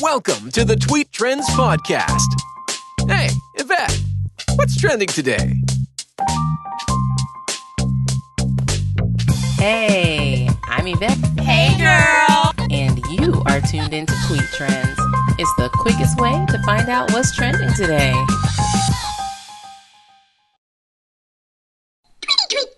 Welcome to the Tweet Trends Podcast. Hey, Yvette, what's trending today? Hey, I'm Yvette. Hey, girl. And you are tuned into Tweet Trends. It's the quickest way to find out what's trending today. Tweet, tweet.